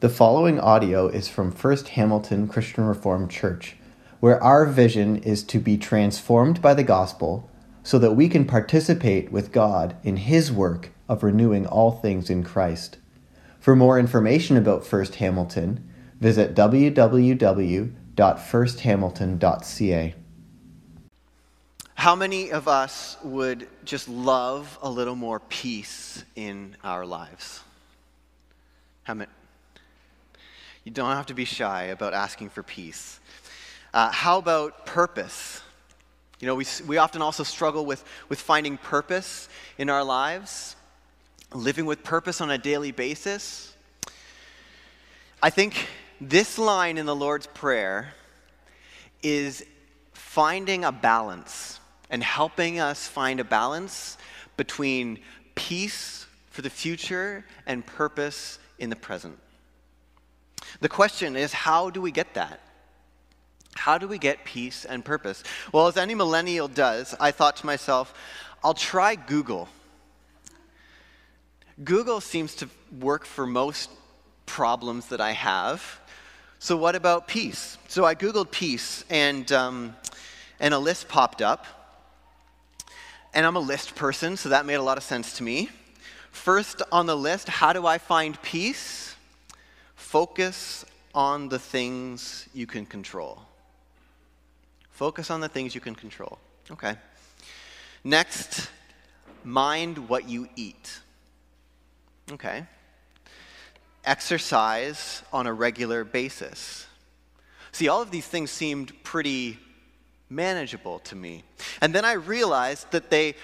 The following audio is from First Hamilton Christian Reformed Church, where our vision is to be transformed by the gospel so that we can participate with God in His work of renewing all things in Christ. For more information about First Hamilton, visit www.firsthamilton.ca. How many of us would just love a little more peace in our lives? How many? You don't have to be shy about asking for peace. Uh, how about purpose? You know, we, we often also struggle with, with finding purpose in our lives, living with purpose on a daily basis. I think this line in the Lord's Prayer is finding a balance and helping us find a balance between peace for the future and purpose in the present. The question is how do we get that? How do we get peace and purpose? Well, as any millennial does, I thought to myself, I'll try Google. Google seems to work for most problems that I have. So, what about peace? So, I Googled peace, and, um, and a list popped up. And I'm a list person, so that made a lot of sense to me. First on the list, how do I find peace? Focus on the things you can control. Focus on the things you can control. Okay. Next, mind what you eat. Okay. Exercise on a regular basis. See, all of these things seemed pretty manageable to me. And then I realized that they,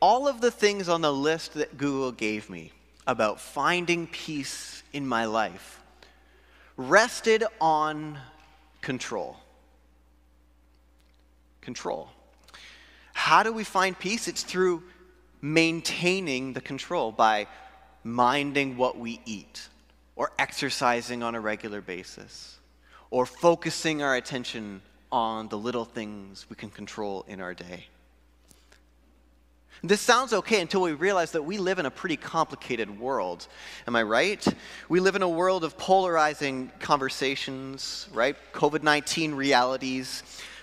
all of the things on the list that Google gave me about finding peace in my life rested on control. Control. How do we find peace? It's through maintaining the control by minding what we eat, or exercising on a regular basis, or focusing our attention on the little things we can control in our day. This sounds okay until we realize that we live in a pretty complicated world. Am I right? We live in a world of polarizing conversations, right? COVID 19 realities.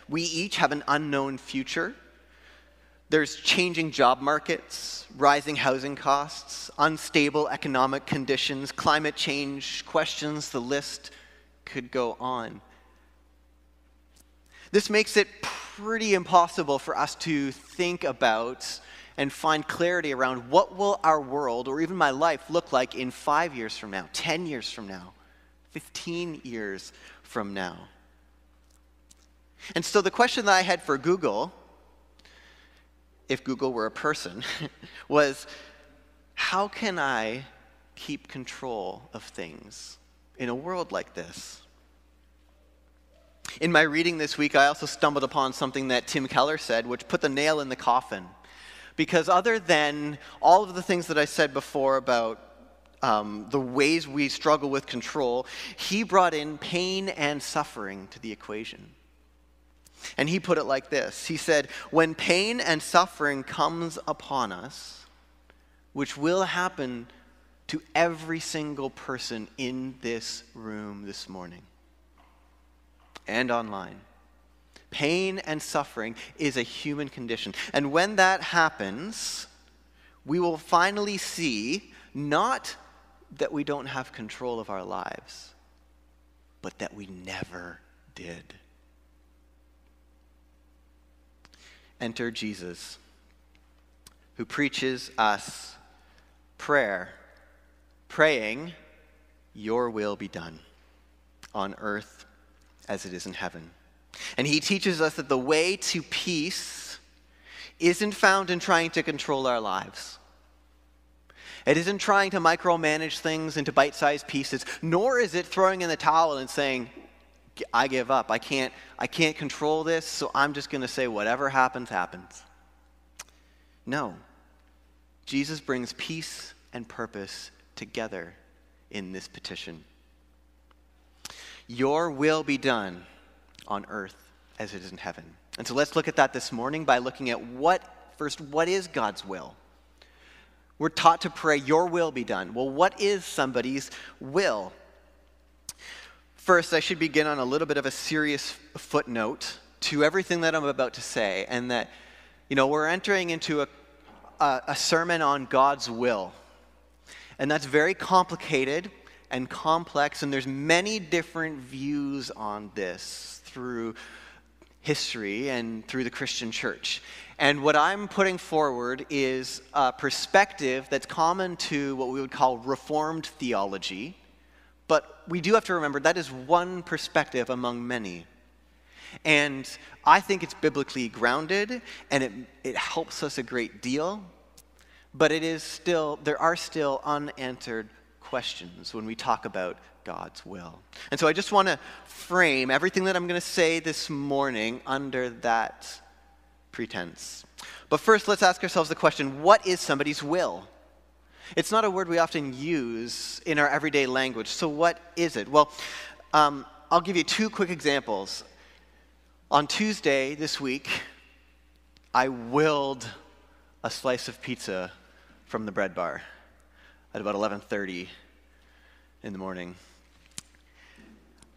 We each have an unknown future. There's changing job markets, rising housing costs, unstable economic conditions, climate change questions, the list could go on. This makes it pretty impossible for us to think about and find clarity around what will our world or even my life look like in five years from now, 10 years from now, 15 years from now. And so the question that I had for Google, if Google were a person, was how can I keep control of things in a world like this? In my reading this week, I also stumbled upon something that Tim Keller said, which put the nail in the coffin because, other than all of the things that I said before about um, the ways we struggle with control, he brought in pain and suffering to the equation. And he put it like this He said, When pain and suffering comes upon us, which will happen to every single person in this room this morning and online Pain and suffering is a human condition. And when that happens, we will finally see not that we don't have control of our lives, but that we never did. Enter Jesus, who preaches us prayer, praying, Your will be done on earth as it is in heaven. And he teaches us that the way to peace isn't found in trying to control our lives. It isn't trying to micromanage things into bite sized pieces, nor is it throwing in the towel and saying, I give up. I can't, I can't control this, so I'm just going to say whatever happens, happens. No. Jesus brings peace and purpose together in this petition. Your will be done on earth as it is in heaven. And so let's look at that this morning by looking at what, first, what is God's will? We're taught to pray, Your will be done. Well, what is somebody's will? First, I should begin on a little bit of a serious footnote to everything that I'm about to say, and that, you know, we're entering into a, a, a sermon on God's will. And that's very complicated and complex, and there's many different views on this through history and through the Christian church. And what I'm putting forward is a perspective that's common to what we would call Reformed theology, but we do have to remember that is one perspective among many. And I think it's biblically grounded and it, it helps us a great deal, but it is still, there are still unanswered questions when we talk about God's will. And so I just want to frame everything that I'm going to say this morning under that pretense. But first, let's ask ourselves the question what is somebody's will? It's not a word we often use in our everyday language. So, what is it? Well, um, I'll give you two quick examples. On Tuesday this week, I willed a slice of pizza from the bread bar at about 11:30 in the morning.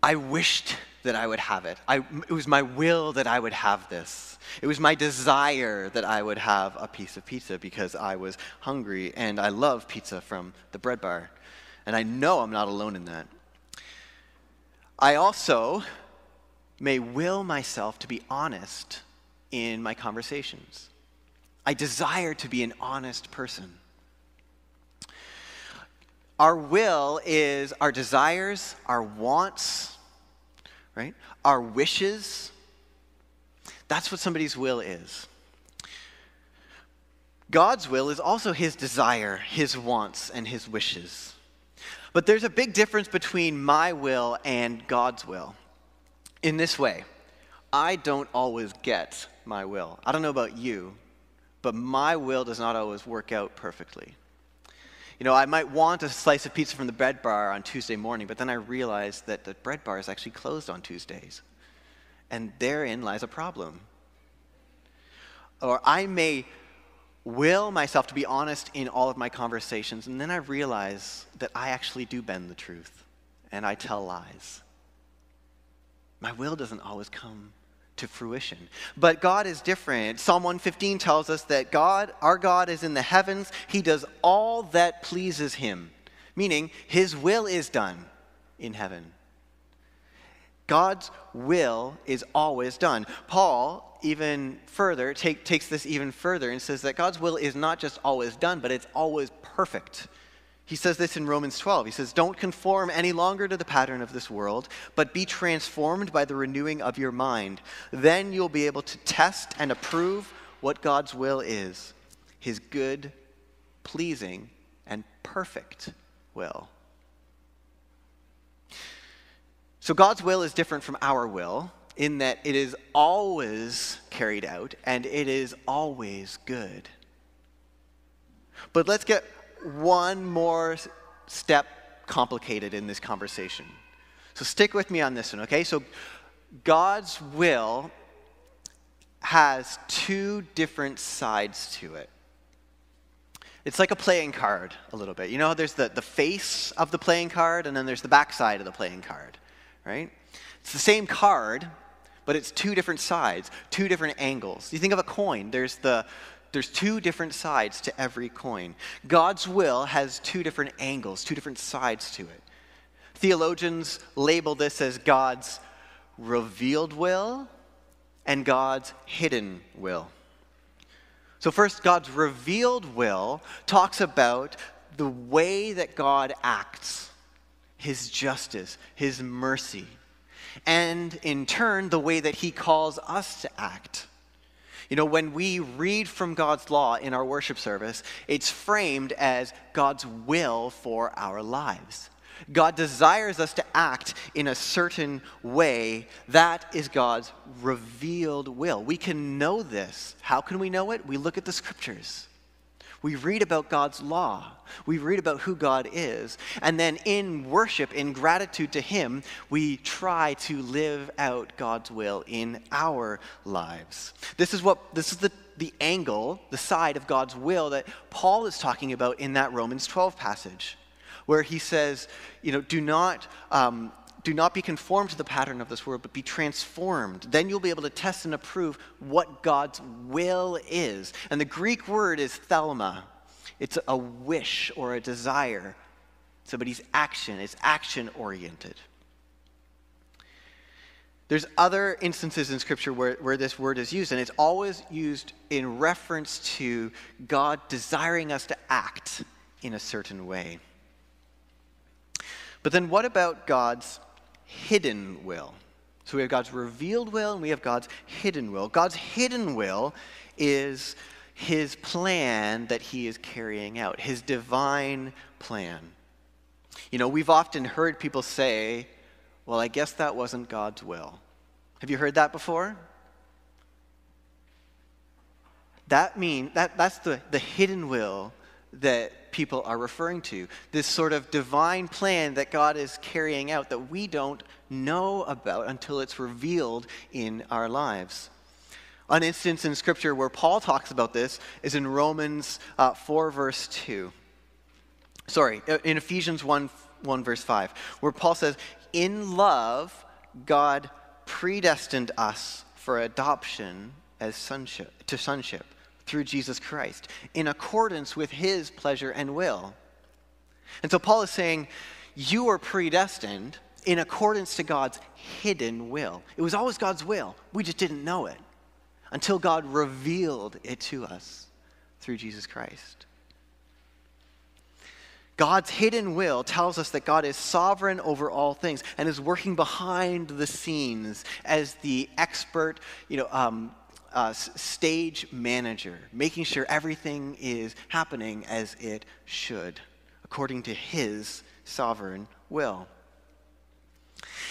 I wished that I would have it. I, it was my will that I would have this. It was my desire that I would have a piece of pizza because I was hungry and I love pizza from the bread bar. And I know I'm not alone in that. I also may will myself to be honest in my conversations. I desire to be an honest person. Our will is our desires, our wants, right? Our wishes. That's what somebody's will is. God's will is also his desire, his wants, and his wishes. But there's a big difference between my will and God's will in this way I don't always get my will. I don't know about you, but my will does not always work out perfectly. You know, I might want a slice of pizza from the bread bar on Tuesday morning, but then I realize that the bread bar is actually closed on Tuesdays. And therein lies a problem. Or I may will myself to be honest in all of my conversations, and then I realize that I actually do bend the truth and I tell lies. My will doesn't always come to fruition. But God is different. Psalm 115 tells us that God, our God, is in the heavens. He does all that pleases him, meaning his will is done in heaven. God's will is always done. Paul, even further, take, takes this even further and says that God's will is not just always done, but it's always perfect. He says this in Romans 12. He says, Don't conform any longer to the pattern of this world, but be transformed by the renewing of your mind. Then you'll be able to test and approve what God's will is his good, pleasing, and perfect will. So God's will is different from our will in that it is always carried out and it is always good. But let's get one more step complicated in this conversation. So stick with me on this one, okay? So God's will has two different sides to it. It's like a playing card a little bit. You know, there's the, the face of the playing card, and then there's the backside of the playing card, right? It's the same card, but it's two different sides, two different angles. You think of a coin, there's the, there's two different sides to every coin. God's will has two different angles, two different sides to it. Theologians label this as God's revealed will and God's hidden will. So, first, God's revealed will talks about the way that God acts, his justice, his mercy, and in turn, the way that he calls us to act. You know, when we read from God's law in our worship service, it's framed as God's will for our lives. God desires us to act in a certain way. That is God's revealed will. We can know this. How can we know it? We look at the scriptures. We read about God's law. We read about who God is. And then in worship, in gratitude to Him, we try to live out God's will in our lives. This is what, this is the, the angle, the side of God's will that Paul is talking about in that Romans 12 passage, where he says, you know, do not um, do not be conformed to the pattern of this world, but be transformed. Then you'll be able to test and approve what God's will is. And the Greek word is thelema. It's a wish or a desire. Somebody's action. It's action oriented. There's other instances in Scripture where, where this word is used, and it's always used in reference to God desiring us to act in a certain way. But then what about God's hidden will? So we have God's revealed will and we have God's hidden will. God's hidden will is his plan that he is carrying out, his divine plan. You know, we've often heard people say, well, I guess that wasn't God's will. Have you heard that before? That mean that, that's the, the hidden will that people are referring to. This sort of divine plan that God is carrying out that we don't know about until it's revealed in our lives. An instance in Scripture where Paul talks about this is in Romans uh, 4, verse 2. Sorry, uh, in Ephesians 1, 1, verse 5, where Paul says, In love, God predestined us for adoption as sonship, to sonship through Jesus Christ in accordance with his pleasure and will. And so Paul is saying, You are predestined in accordance to God's hidden will. It was always God's will. We just didn't know it until God revealed it to us through Jesus Christ. God's hidden will tells us that God is sovereign over all things and is working behind the scenes as the expert, you know, um, uh, stage manager, making sure everything is happening as it should, according to his sovereign will.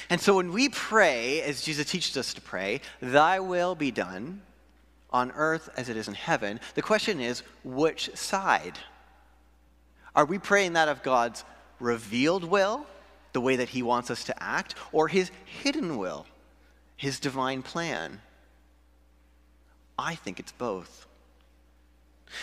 And so when we pray, as Jesus teaches us to pray, Thy will be done on earth as it is in heaven, the question is, which side? Are we praying that of God's revealed will, the way that He wants us to act, or His hidden will, His divine plan? I think it's both.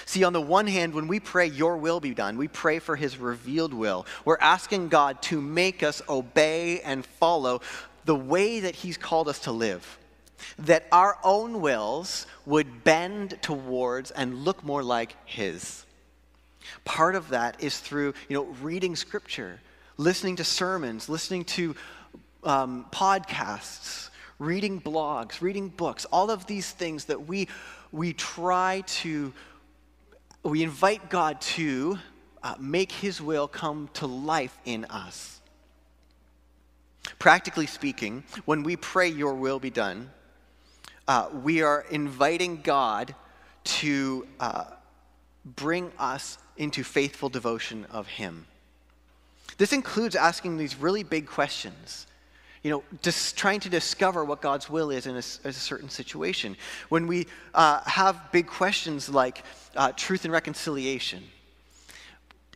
See, on the one hand, when we pray, Your will be done, we pray for His revealed will. We're asking God to make us obey and follow the way that He's called us to live. That our own wills would bend towards and look more like His. Part of that is through, you know, reading Scripture, listening to sermons, listening to um, podcasts, reading blogs, reading books, all of these things that we, we try to, we invite God to uh, make His will come to life in us. Practically speaking, when we pray, Your will be done, uh, we are inviting God to uh, bring us into faithful devotion of Him. This includes asking these really big questions you know, just trying to discover what God's will is in a, a certain situation. When we uh, have big questions like uh, truth and reconciliation,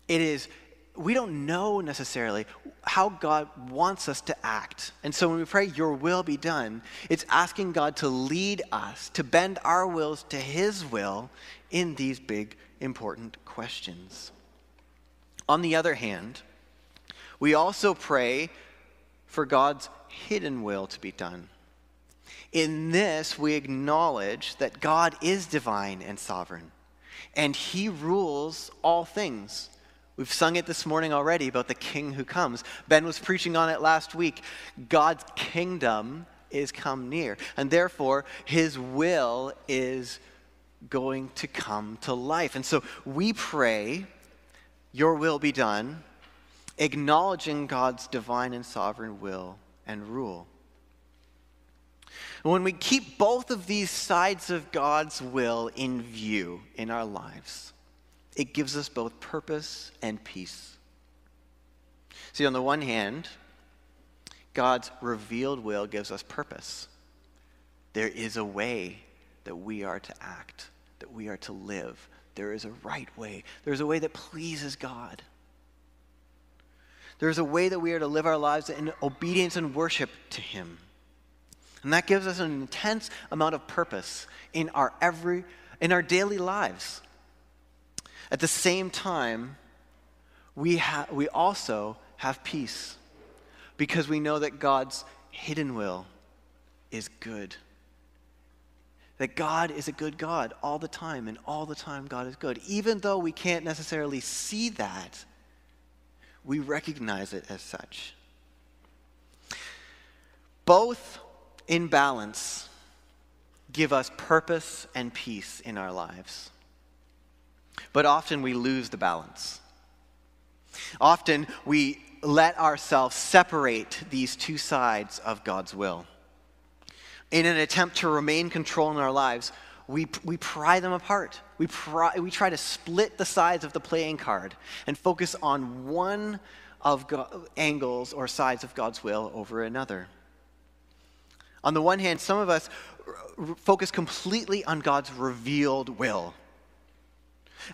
it is, we don't know necessarily how God wants us to act. And so when we pray, Your will be done, it's asking God to lead us, to bend our wills to His will in these big, important questions. On the other hand, we also pray for God's hidden will to be done. In this, we acknowledge that God is divine and sovereign, and He rules all things. We've sung it this morning already about the King who comes. Ben was preaching on it last week. God's kingdom is come near, and therefore His will is going to come to life. And so we pray, Your will be done, acknowledging God's divine and sovereign will and rule. when we keep both of these sides of God's will in view in our lives, it gives us both purpose and peace. See, on the one hand, God's revealed will gives us purpose. There is a way that we are to act, that we are to live. There is a right way, there's a way that pleases God. There's a way that we are to live our lives in obedience and worship to Him. And that gives us an intense amount of purpose in our every in our daily lives. At the same time, we, ha- we also have peace. because we know that God's hidden will is good. That God is a good God all the time, and all the time God is good. Even though we can't necessarily see that, we recognize it as such. Both in balance give us purpose and peace in our lives. But often we lose the balance. Often we let ourselves separate these two sides of God's will. In an attempt to remain control in our lives, we, we pry them apart. We, pry, we try to split the sides of the playing card and focus on one of God, angles or sides of God's will over another. On the one hand, some of us focus completely on God's revealed will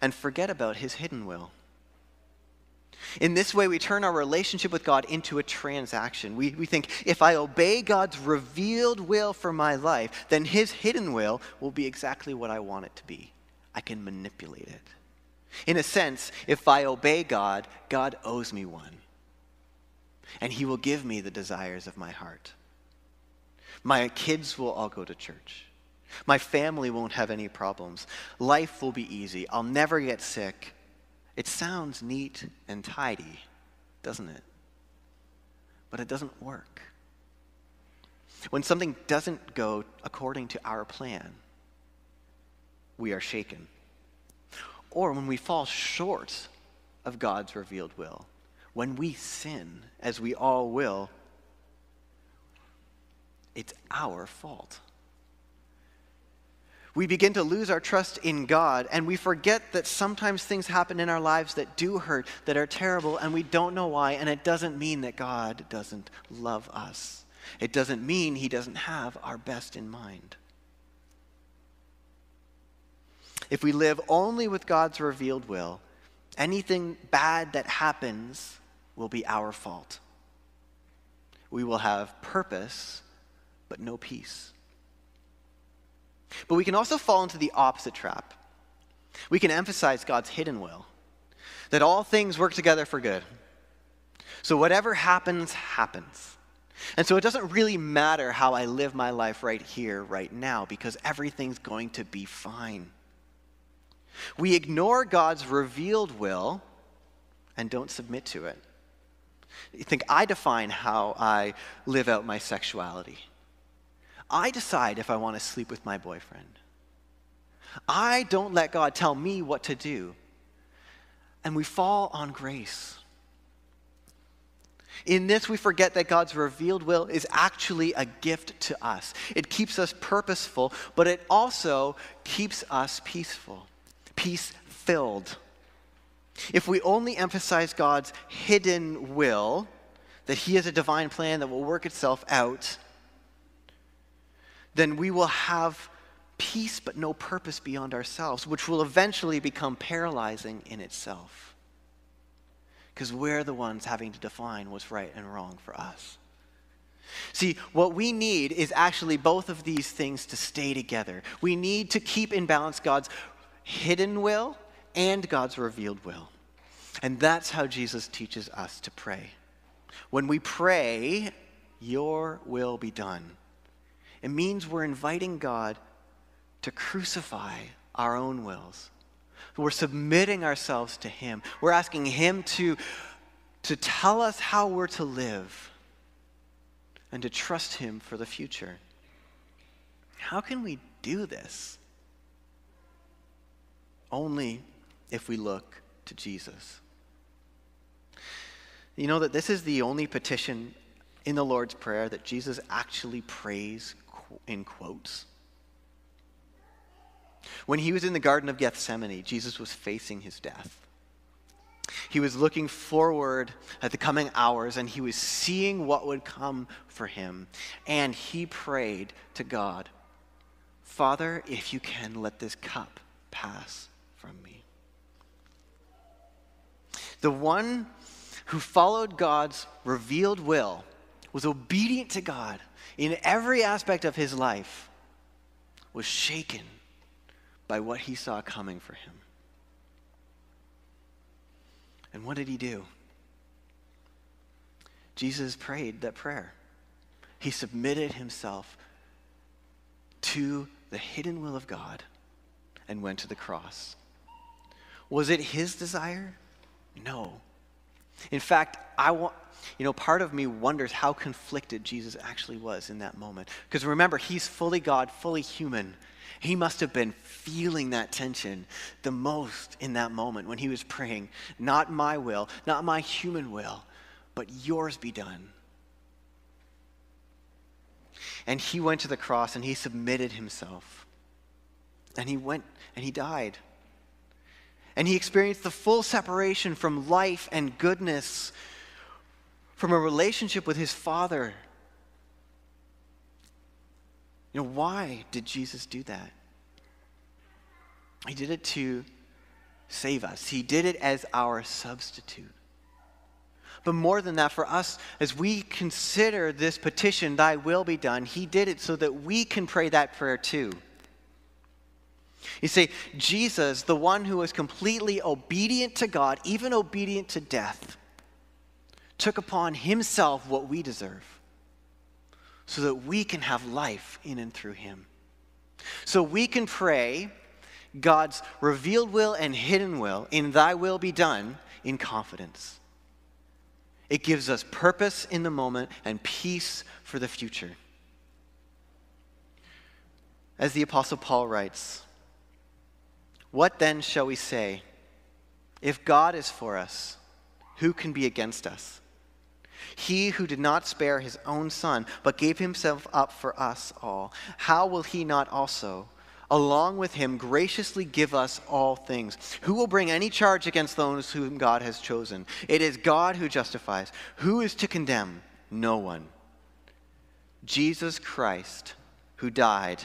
and forget about his hidden will. In this way, we turn our relationship with God into a transaction. We, we think if I obey God's revealed will for my life, then his hidden will will be exactly what I want it to be. I can manipulate it. In a sense, if I obey God, God owes me one. And he will give me the desires of my heart. My kids will all go to church. My family won't have any problems. Life will be easy. I'll never get sick. It sounds neat and tidy, doesn't it? But it doesn't work. When something doesn't go according to our plan, we are shaken. Or when we fall short of God's revealed will, when we sin, as we all will, it's our fault. We begin to lose our trust in God, and we forget that sometimes things happen in our lives that do hurt, that are terrible, and we don't know why, and it doesn't mean that God doesn't love us. It doesn't mean He doesn't have our best in mind. If we live only with God's revealed will, anything bad that happens will be our fault. We will have purpose but no peace. But we can also fall into the opposite trap. We can emphasize God's hidden will, that all things work together for good. So whatever happens, happens. And so it doesn't really matter how I live my life right here, right now, because everything's going to be fine. We ignore God's revealed will and don't submit to it. You think, I define how I live out my sexuality. I decide if I want to sleep with my boyfriend. I don't let God tell me what to do. And we fall on grace. In this, we forget that God's revealed will is actually a gift to us. It keeps us purposeful, but it also keeps us peaceful, peace filled. If we only emphasize God's hidden will, that He has a divine plan that will work itself out, then we will have peace but no purpose beyond ourselves, which will eventually become paralyzing in itself. Because we're the ones having to define what's right and wrong for us. See, what we need is actually both of these things to stay together. We need to keep in balance God's hidden will and God's revealed will. And that's how Jesus teaches us to pray. When we pray, Your will be done it means we're inviting God to crucify our own wills. We're submitting ourselves to Him. We're asking Him to, to tell us how we're to live and to trust Him for the future. How can we do this? Only if we look to Jesus. You know that this is the only petition in the Lord's Prayer that Jesus actually prays in quotes. When he was in the Garden of Gethsemane, Jesus was facing his death. He was looking forward at the coming hours and he was seeing what would come for him. And he prayed to God, Father, if you can, let this cup pass from me. The one who followed God's revealed will was obedient to God in every aspect of his life was shaken by what he saw coming for him. And what did he do? Jesus prayed that prayer. He submitted himself to the hidden will of God and went to the cross. Was it his desire? No. In fact, I want, you know, part of me wonders how conflicted Jesus actually was in that moment. Because remember, he's fully God, fully human. He must have been feeling that tension the most in that moment when he was praying, Not my will, not my human will, but yours be done. And he went to the cross and he submitted himself. And he went and he died. And he experienced the full separation from life and goodness, from a relationship with his Father. You know, why did Jesus do that? He did it to save us, He did it as our substitute. But more than that, for us, as we consider this petition, Thy will be done, He did it so that we can pray that prayer too. You see, Jesus, the one who was completely obedient to God, even obedient to death, took upon himself what we deserve so that we can have life in and through him. So we can pray God's revealed will and hidden will, in thy will be done, in confidence. It gives us purpose in the moment and peace for the future. As the Apostle Paul writes, What then shall we say? If God is for us, who can be against us? He who did not spare his own son, but gave himself up for us all, how will he not also? along with him, graciously give us all things. Who will bring any charge against those whom God has chosen? It is God who justifies. Who is to condemn? No one. Jesus Christ, who died,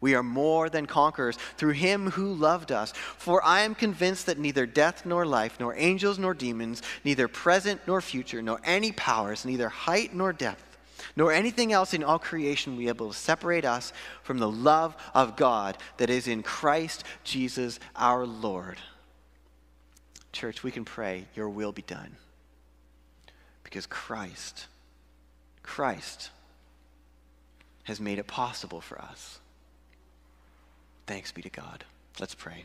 We are more than conquerors through him who loved us. For I am convinced that neither death nor life, nor angels nor demons, neither present nor future, nor any powers, neither height nor depth, nor anything else in all creation will be able to separate us from the love of God that is in Christ Jesus our Lord. Church, we can pray, Your will be done. Because Christ, Christ has made it possible for us. Thanks be to God. Let's pray.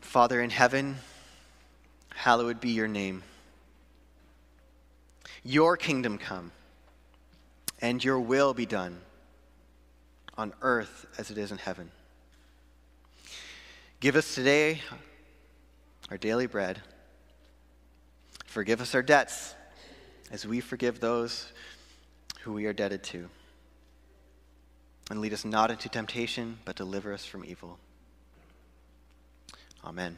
Father in heaven, hallowed be your name. Your kingdom come, and your will be done on earth as it is in heaven. Give us today our daily bread. Forgive us our debts as we forgive those who we are debted to. And lead us not into temptation, but deliver us from evil. Amen.